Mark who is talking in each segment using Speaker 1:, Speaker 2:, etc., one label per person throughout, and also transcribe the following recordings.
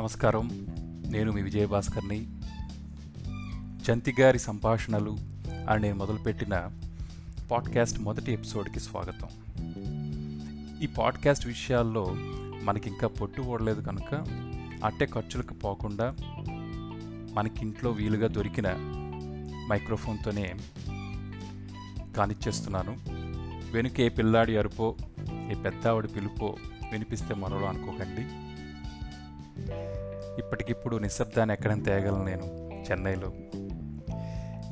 Speaker 1: నమస్కారం. నేను మీ విజయభాస్కర్ని. చంతిగారి సంభాషణలు అని నేను మొదలుపెట్టిన పాడ్కాస్ట్ మొదటి ఎపిసోడ్కి స్వాగతం. ఈ పాడ్కాస్ట్ విషయాల్లో మనకి ఇంకా పొట్టు ఓడలేదు కనుక అట్టే ఖర్చులకు పోకుండా మనకింట్లో వీలుగా దొరికిన మైక్రోఫోన్తోనే కానిచ్చేస్తున్నాను. వెనుక ఏ పిల్లాడి అరుపో ఏ పెద్దావిడ పిలుపో వినిపిస్తే మనలో అనుకోకండి. ఇప్పటికిప్పుడు నిశ్శబ్దాన్ని ఎక్కడైనా తేగలను నేను చెన్నైలో.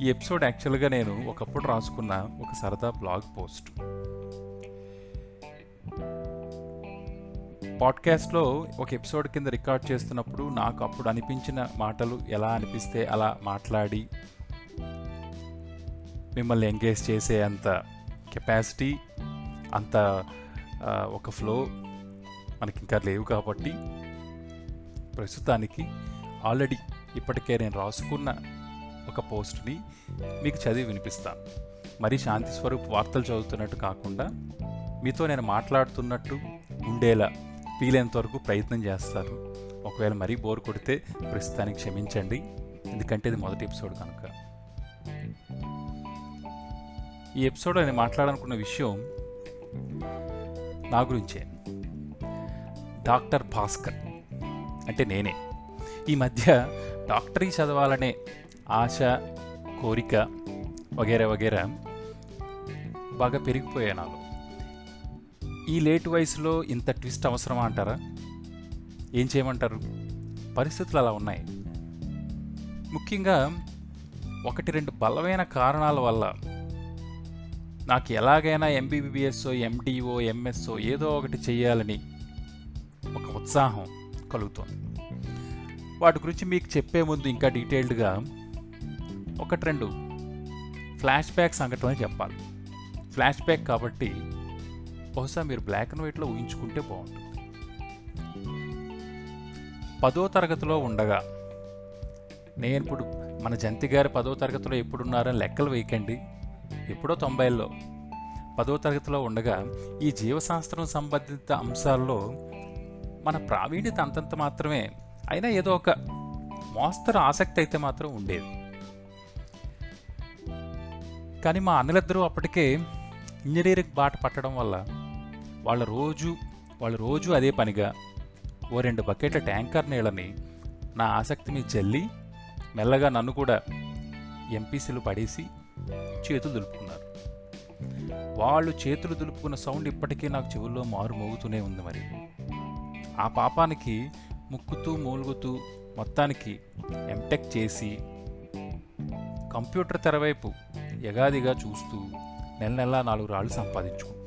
Speaker 1: ఈ ఎపిసోడ్ యాక్చువల్గా నేను ఒకప్పుడు రాసుకున్న ఒక సరదా బ్లాగ్ పోస్ట్. పాడ్కాస్ట్లో ఒక ఎపిసోడ్ కింద రికార్డ్ చేస్తున్నప్పుడు నాకు అప్పుడు అనిపించిన మాటలు ఎలా అనిపిస్తే అలా మాట్లాడి మిమ్మల్ని ఎంగేజ్ చేసే అంత కెపాసిటీ అంత ఒక ఫ్లో మనకి ఇంకా లేవు కాబట్టి ప్రస్తుతానికి ఆల్రెడీ ఇప్పటికే నేను రాసుకున్న ఒక పోస్ట్ని మీకు చదివి వినిపిస్తాను మరి శాంతి స్వరూప్ వార్తలు చదువుతున్నట్టు కాకుండా మీతో నేను మాట్లాడుతున్నట్టు ఉండేలా వీలైనంత వరకు ప్రయత్నం చేస్తాను ఒకవేళ మరీ బోర్ కొడితే ప్రస్తుతానికి క్షమించండి. ఎందుకంటే ఇది మొదటి ఎపిసోడ్ కనుక. ఈ ఎపిసోడ్లో నేను మాట్లాడాలనుకున్న విషయం నా గురించే. డాక్టర్ భాస్కర్. అంటే నేనే. ఈ మధ్య డాక్టరీ చదవాలనే ఆశ కోరిక వగేరా వగేరా బాగా పెరిగిపోయాయి నాలో. ఈ లేట్ వయసులో ఇంత ట్విస్ట్ అవసరమా అంటారా? ఏం చేయమంటారు? పరిస్థితులు అలా ఉన్నాయి. ముఖ్యంగా ఒకటి రెండు బలమైన కారణాల వల్ల నాకు ఎలాగైనా ఎంబీబీఎస్ఓ ఎండిఓ ఎంఎస్ఓ ఏదో ఒకటి చేయాలని ఒక ఉత్సాహం కలుగుతుంది. వాటి గురించి మీకు చెప్పే ముందు ఇంకా డీటెయిల్డ్గా ఒకటి రెండు ఫ్లాష్ బ్యాక్ సంఘటన చెప్పాలి. ఫ్లాష్ బ్యాక్ కాబట్టి బహుశా మీరు బ్లాక్ అండ్ వైట్లో ఊహించుకుంటే బాగుంటుంది. పదో తరగతిలో ఉండగా నేను ఇప్పుడు మన జంతి గారి పదో తరగతిలో ఎప్పుడున్నారని లెక్కలు వేయకండి. ఎప్పుడో తొంభైల్లో పదో తరగతిలో ఉండగా ఈ జీవశాస్త్రం సంబంధిత అంశాల్లో మన ప్రావీణ్యత అంతంత మాత్రమే అయినా ఏదో ఒక మోస్తరు ఆసక్తి అయితే మాత్రం ఉండేది. కానీ మా అన్నలిద్దరూ అప్పటికే ఇంజనీరింగ్ బాట పట్టడం వల్ల వాళ్ళ రోజు వాళ్ళ రోజు అదే పనిగా ఓ రెండు బకెట్ల ట్యాంకర్ నీళ్ళని నా ఆసక్తి మీద మెల్లగా నన్ను కూడా ఎంపీసీలు పడేసి చేతులు దులుపుకున్నారు. వాళ్ళు చేతులు దులుపుకున్న సౌండ్ ఇప్పటికీ నాకు చెవుల్లో మారు మోగుతూనే ఉంది మరి. ఆ పాపానికి ముక్కుతూ మూలుగుతూ మొత్తానికి ఎంటెక్ చేసి కంప్యూటర్ తెరవైపు యగాదిగా చూస్తూ నెల నెలా నాలుగు రాళ్ళు సంపాదించుకుంటున్నాను.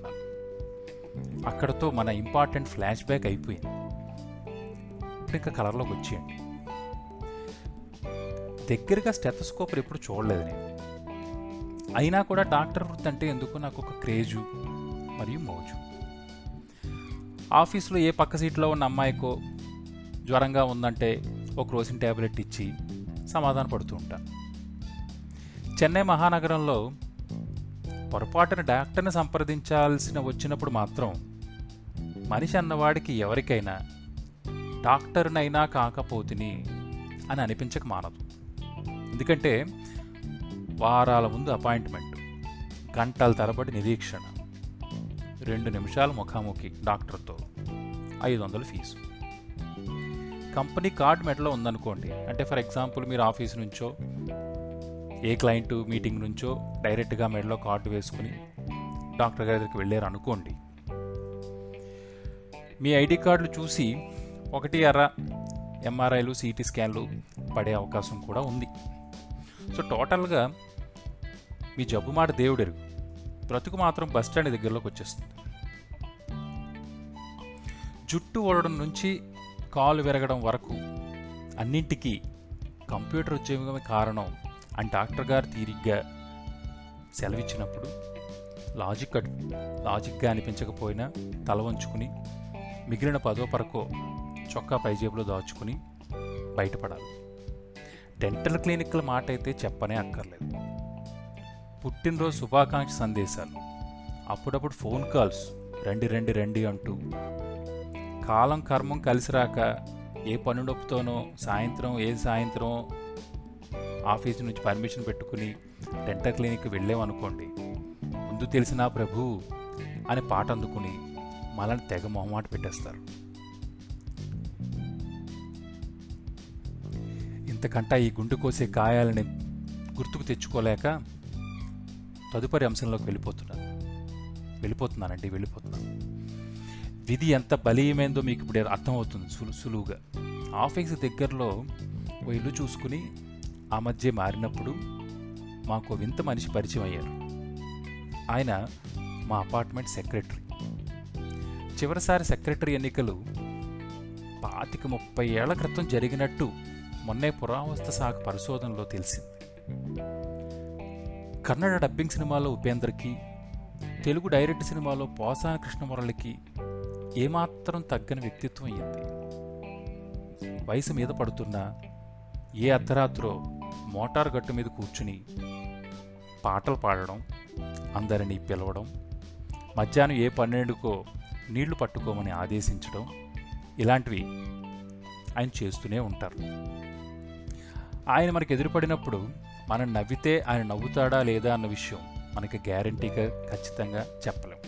Speaker 1: అక్కడతో మన ఇంపార్టెంట్ ఫ్లాష్ బ్యాక్ అయిపోయింది. ఇప్పుడు ఇంకా కలర్లోకి వచ్చేయండి. దగ్గరగా స్టెథోస్కోప్ ఎప్పుడు చూడలేదు నేను. అయినా కూడా డాక్టర్ వృత్తి అంటే ఎందుకు నాకు ఒక క్రేజు మరియు మోజు. ఆఫీస్లో ఏ పక్క సీట్లో ఉన్న అమ్మాయికో జ్వరంగా ఉందంటే ఒక రోజున ట్యాబ్లెట్ ఇచ్చి సమాధాన పడుతూ ఉంటాను చెన్నై మహానగరంలో పొరపాటున డాక్టర్ని సంప్రదించాల్సిన వచ్చినప్పుడు మాత్రం మనిషి అన్నవాడికి ఎవరికైనా డాక్టర్నైనా కాకపోతిని అని అనిపించక మానదు. ఎందుకంటే వారాల ముందు అపాయింట్మెంట్ గంటల తరబడి నిరీక్షణ రెండు నిమిషాలు ముఖాముఖి డాక్టర్తో. ఐదు వందలు ఫీజు. కంపెనీ కార్డ్ మెడలో ఉందనుకోండి అంటే ఫర్ ఎగ్జాంపుల్ మీరు ఆఫీస్ నుంచో ఏ క్లయింట్ మీటింగ్ నుంచో డైరెక్ట్గా మెడలో కార్డు వేసుకుని డాక్టర్ గారి దగ్గరికి వెళ్ళారు అనుకోండి మీ ఐడి కార్డులు చూసి ఒకటి అర ఎంఆర్ఐలు సిటీ స్కాన్లు పడే అవకాశం కూడా ఉంది. సో టోటల్గా మీ జబ్బు మాట దేవుడెరుగు. బ్రతుకు మాత్రం బస్టాండ్ దగ్గరలోకి వచ్చేస్తుంది. జుట్టు ఓడడం నుంచి కాలు విరగడం వరకు అన్నింటికీ కంప్యూటర్ ఉద్యోగమే కారణం అని డాక్టర్ గారు తీరిగ్గా సెలవిచ్చినప్పుడు లాజిక్ లాజిక్గా అనిపించకపోయినా తల వంచుకుని మిగిలిన పదో పరకో చొక్కా పైజేబులో దాచుకుని బయటపడాలి. డెంటల్ క్లినిక్ల మాట అయితే చెప్పనే అక్కర్లేదు. పుట్టినరోజు శుభాకాంక్ష సందేశాలు. అప్పుడప్పుడు ఫోన్ కాల్స్. రండి రండి రండి అంటూ. కాలం కర్మం కలిసి రాక ఏ పని నొప్పుతోనో సాయంత్రం ఏ సాయంత్రం ఆఫీస్ నుంచి పర్మిషన్ పెట్టుకుని డెంటల్ క్లినిక్ వెళ్ళామనుకోండి ముందు తెలిసిన ప్రభు అని పాట అందుకుని మనల్ని తెగ మొహమాట పెట్టేస్తారు. ఇంతకంటా ఈ గుండు కోసే గాయాలని గుర్తుకు తెచ్చుకోలేక తదుపరి అంశంలోకి వెళ్ళిపోతున్నాను వెళ్ళిపోతున్నానండి వెళ్ళిపోతున్నాను. విధి ఎంత బలీయమైందో మీకు ఇప్పుడు అర్థమవుతుంది సులు సులువుగా. ఆఫీస్ దగ్గరలో ఓ ఇల్లు చూసుకుని ఆ మధ్య మారినప్పుడు మాకు వింత మనిషి పరిచయం అయ్యారు. ఆయన మా అపార్ట్మెంట్ సెక్రటరీ. చివరిసారి సెక్రటరీ ఎన్నికలు పాతిక ముప్పై ఏళ్ళ క్రితం జరిగినట్టు మొన్నే పురావస్తు శాఖ పరిశోధనలో తెలిసింది. కన్నడ డబ్బింగ్ సినిమాలో ఉపేంద్రకి తెలుగు డైరెక్ట్ సినిమాలో పోసాన కృష్ణమురళికి ఏమాత్రం తగ్గని వ్యక్తిత్వం అయ్యింది వయసు మీద పడుతున్నా ఏ అర్ధరాత్రో మోటార్ గట్టు మీద కూర్చుని పాటలు పాడడం అందరినీ పిలవడం మధ్యాహ్నం ఏ పన్నెండుకో నీళ్ళు పట్టుకోమని ఆదేశించడం ఇలాంటివి ఆయన చేస్తూనే ఉంటారు. ఆయన మనకు ఎదురుపడినప్పుడు మనం నవ్వితే ఆయన నవ్వుతాడా లేదా అన్న విషయం మనకి గ్యారంటీగా ఖచ్చితంగా చెప్పలేము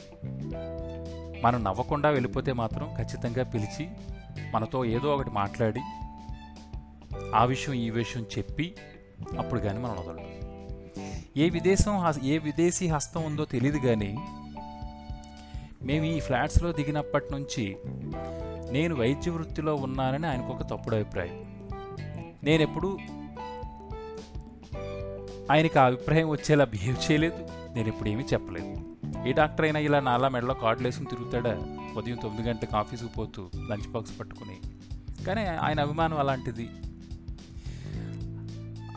Speaker 1: మనం నవ్వకుండా వెళ్ళిపోతే మాత్రం ఖచ్చితంగా పిలిచి మనతో ఏదో ఒకటి మాట్లాడి ఆ విషయం ఈ విషయం చెప్పి అప్పుడు కానీ మనం వదలం ఏ విదేశం ఏ విదేశీ హస్తం ఉందో తెలియదు కానీ మేము ఈ ఫ్లాట్స్లో దిగినప్పటి నుంచి నేను వైద్య వృత్తిలో ఉన్నానని ఆయనకు ఒక తప్పుడు అభిప్రాయం. నేను ఎప్పుడు ఆయనకి ఆ అభిప్రాయం వచ్చేలా బిహేవ్ చేయలేదు. నేను ఇప్పుడు ఏమీ చెప్పలేదు. ఏ డాక్టర్ అయినా ఇలా నాలా మెడలో కార్డులు వేసుకుని తిరుగుతాడా? ఉదయం తొమ్మిది గంటలకు ఆఫీసుకు పోతూ లంచ్ బాక్స్ పట్టుకుని. కానీ ఆయన అభిమానం అలాంటిది.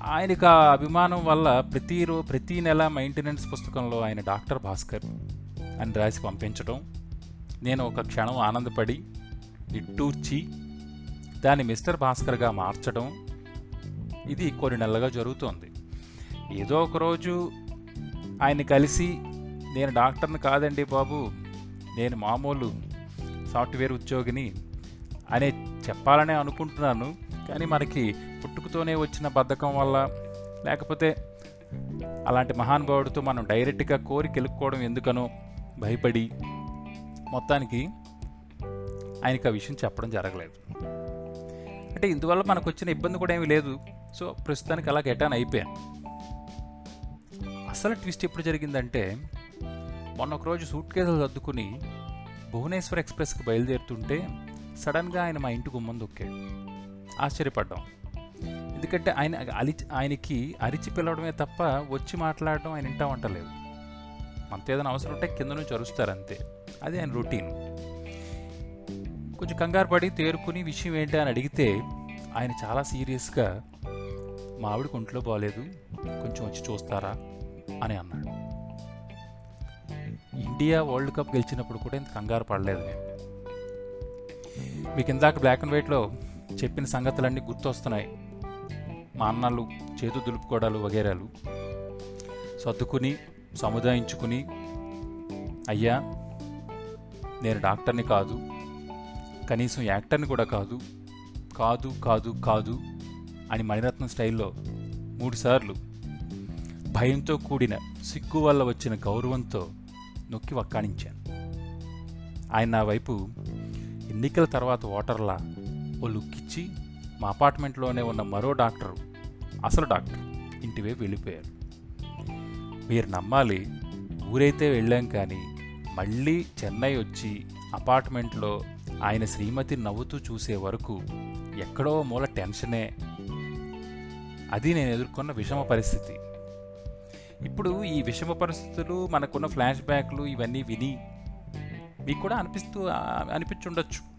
Speaker 1: ఆయనకు ఆ అభిమానం వల్ల ప్రతి ప్రతి నెల మెయింటెనెన్స్ పుస్తకంలో ఆయన డాక్టర్ భాస్కర్ అని రాసి పంపించడం నేను ఒక క్షణం ఆనందపడి నిట్టూర్చి దాన్ని మిస్టర్ భాస్కర్గా మార్చడం ఇది కొన్ని నెలలుగా జరుగుతోంది. ఏదో ఒక రోజు ఆయన కలిసి నేను డాక్టర్ని కాదండి బాబు నేను మామూలు సాఫ్ట్వేర్ ఉద్యోగిని అనే చెప్పాలనే అనుకుంటున్నాను. కానీ మనకి పుట్టుకతోనే వచ్చిన బద్ధకం వల్ల లేకపోతే అలాంటి మహానుభావుడితో మనం డైరెక్ట్గా కోరి గెలుక్కోవడం ఎందుకనో భయపడి మొత్తానికి ఆయనకి ఆ విషయం చెప్పడం జరగలేదు. అంటే ఇందువల్ల మనకు వచ్చిన ఇబ్బంది కూడా ఏమీ లేదు. సో ప్రస్తుతానికి అలా గెటాన్ అయిపోయాను. అసలు ట్విస్ట్ ఎప్పుడు జరిగిందంటే మొన్న ఒక రోజు సూట్ కేసులు సర్దుకుని భువనేశ్వర్ ఎక్స్ప్రెస్కి బయలుదేరుతుంటే సడన్గా ఆయన మా ఇంటి గుమ్మం దొక్కాడు. ఆశ్చర్యపడ్డాం. ఎందుకంటే ఆయన అలి ఆయనకి అరిచి పిలవడమే తప్ప వచ్చి మాట్లాడడం ఆయన ఇంటా వంటలేదు మనతో ఏదైనా అవసరం ఉంటే కింద నుంచి అరుస్తారు అంతే. అది ఆయన రొటీన్. కొంచెం కంగారు పడి తేరుకుని విషయం ఏంటి అని అడిగితే ఆయన చాలా సీరియస్గా మా ఆవిడకి ఒంట్లో బాగాలేదు కొంచెం వచ్చి చూస్తారా? అని అన్నాడు. ఇండియా వరల్డ్ కప్ గెలిచినప్పుడు కూడా ఇంత కంగారు పడలేదు నేను. మీకు ఇందాక బ్లాక్ అండ్ వైట్లో చెప్పిన సంగతులన్నీ గుర్తొస్తున్నాయి. మా అన్నలు చేతు దులుపుకోవడాలు వగేరాలు. సర్దుకుని సముదాయించుకుని అయ్యా నేను డాక్టర్ని కాదు కనీసం యాక్టర్ని కూడా కాదు కాదు కాదు కాదు అని మణిరత్నం స్టైల్లో మూడుసార్లు భయంతో కూడిన సిగ్గు వల్ల వచ్చిన గౌరవంతో నొక్కి వక్కాణించాను. ఆయన నా వైపు ఎన్నికల తర్వాత ఓటర్లా ఓ లుక్కిచ్చి మా అపార్ట్మెంట్లోనే ఉన్న మరో డాక్టరు అసలు డాక్టర్ ఇంటివైపు వెళ్ళిపోయారు. మీరు నమ్మాలి ఊరైతే వెళ్ళాం కానీ మళ్ళీ చెన్నై వచ్చి అపార్ట్మెంట్లో ఆయన శ్రీమతి నవ్వుతూ చూసే వరకు ఎక్కడో మూల టెన్షనే. అది నేను ఎదుర్కొన్న విషమ పరిస్థితి. ఇప్పుడు ఈ విషమ పరిస్థితులు మనకున్న ఫ్లాష్ బ్యాక్లు ఇవన్నీ విని మీకు కూడా అనిపిస్తూ అనిపించుండొచ్చు.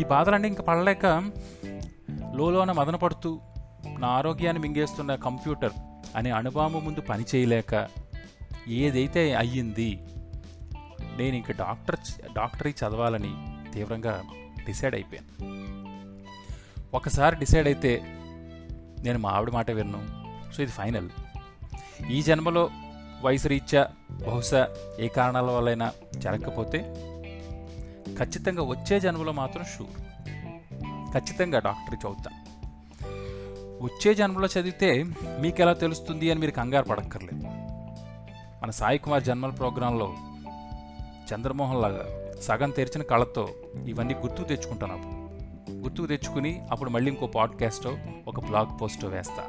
Speaker 1: ఈ బాధలన్నీ ఇంకా పడలేక లోలోన మదన పడుతూ నా ఆరోగ్యాన్ని మింగేస్తున్న కంప్యూటర్ అనే అణుబాంబు ముందు పని చేయలేక ఏదైతే అయ్యింది నేను ఇంక డాక్టర్ డాక్టరీ చదవాలని తీవ్రంగా డిసైడ్ అయిపోయాను. ఒకసారి డిసైడ్ అయితే నేను మా ఆవిడ మాట విన్ను. సో ఇది ఫైనల్. ఈ జన్మలో వయసు రీత్యా బహుశా ఏ కారణాల వల్లైనా జరగకపోతే ఖచ్చితంగా వచ్చే జన్మలో మాత్రం షూర్ ఖచ్చితంగా డాక్టర్ చదువుతా వచ్చే జన్మలో చదివితే మీకు ఎలా తెలుస్తుంది అని మీరు కంగారు పడక్కర్లేదు. మన సాయి కుమార్ జన్మల ప్రోగ్రాంలో చంద్రమోహన్ లాగా సగం తెరిచిన కళ్ళతో ఇవన్నీ గుర్తుకు తెచ్చుకుంటాను అప్పుడు. గుర్తుకు తెచ్చుకుని అప్పుడు మళ్ళీ ఇంకో పాడ్కాస్టో ఒక బ్లాగ్ పోస్టో వేస్తా.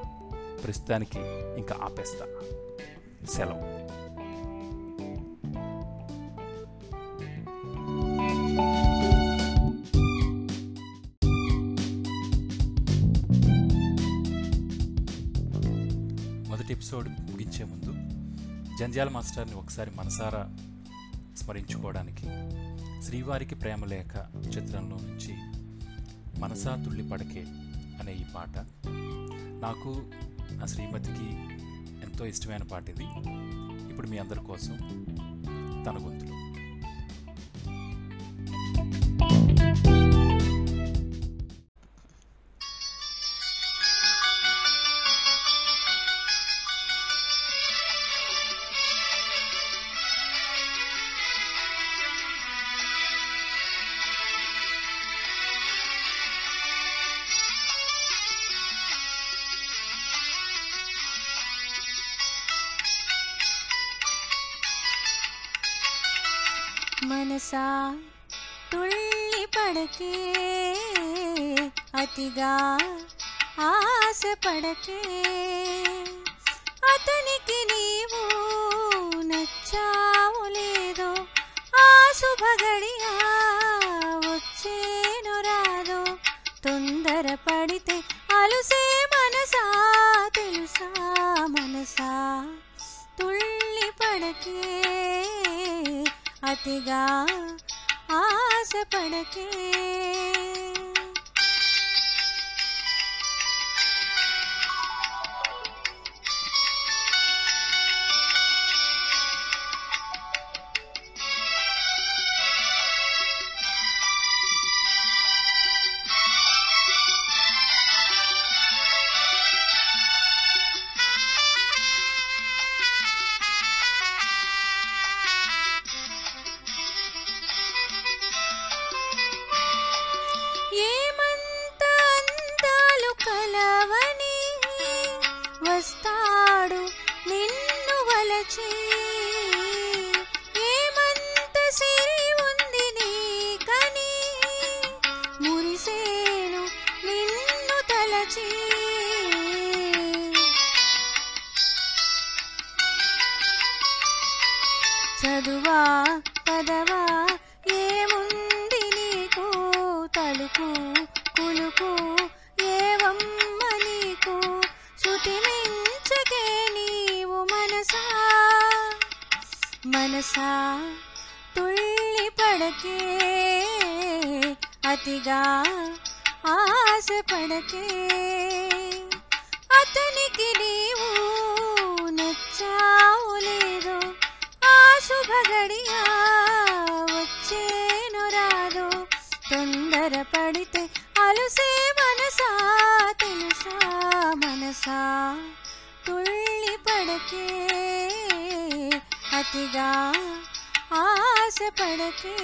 Speaker 1: ప్రస్తుతానికి ఇంకా ఆపేస్తా. సెలవు. మొదటి ఎపిసోడ్ ముగించే ముందు జంజాల మాస్టర్ని ఒకసారి మనసారా స్మరించుకోవడానికి శ్రీవారికి ప్రేమలేఖ చిత్రంలో నుంచి మనసా తుళ్ళి పడకే అనే ఈ పాట నాకు నా శ్రీమతికి ఎంతో ఇష్టమైన పాట ఇది. ఇప్పుడు మీ అందరి కోసం తన గొంతులు.
Speaker 2: మనసా తుళ్ళి పడకే అతిగా ఆశ పడకే. అతనికి నీవు నచ్చావు లేదో ఆ శుభగడియా వచ్చేను రాదో. తొందర పడితే అలుసే మనసా తెలుసా మనసా? తుళ్ళి పడకే. అతిగా ఆశ పడకే ఏమంత సిరి ఉంది నీకని మురిసేను నిన్ను తలచి. చదువా పదవా ఏముంది నీకు? తలుపు కులుకు ఏవమ్మ నీకు? శృతి నీవు మనసా. మనసా తుళ్ళి పడకే అతిగా ఆశ పడకే అతిగా ఆశ పడకే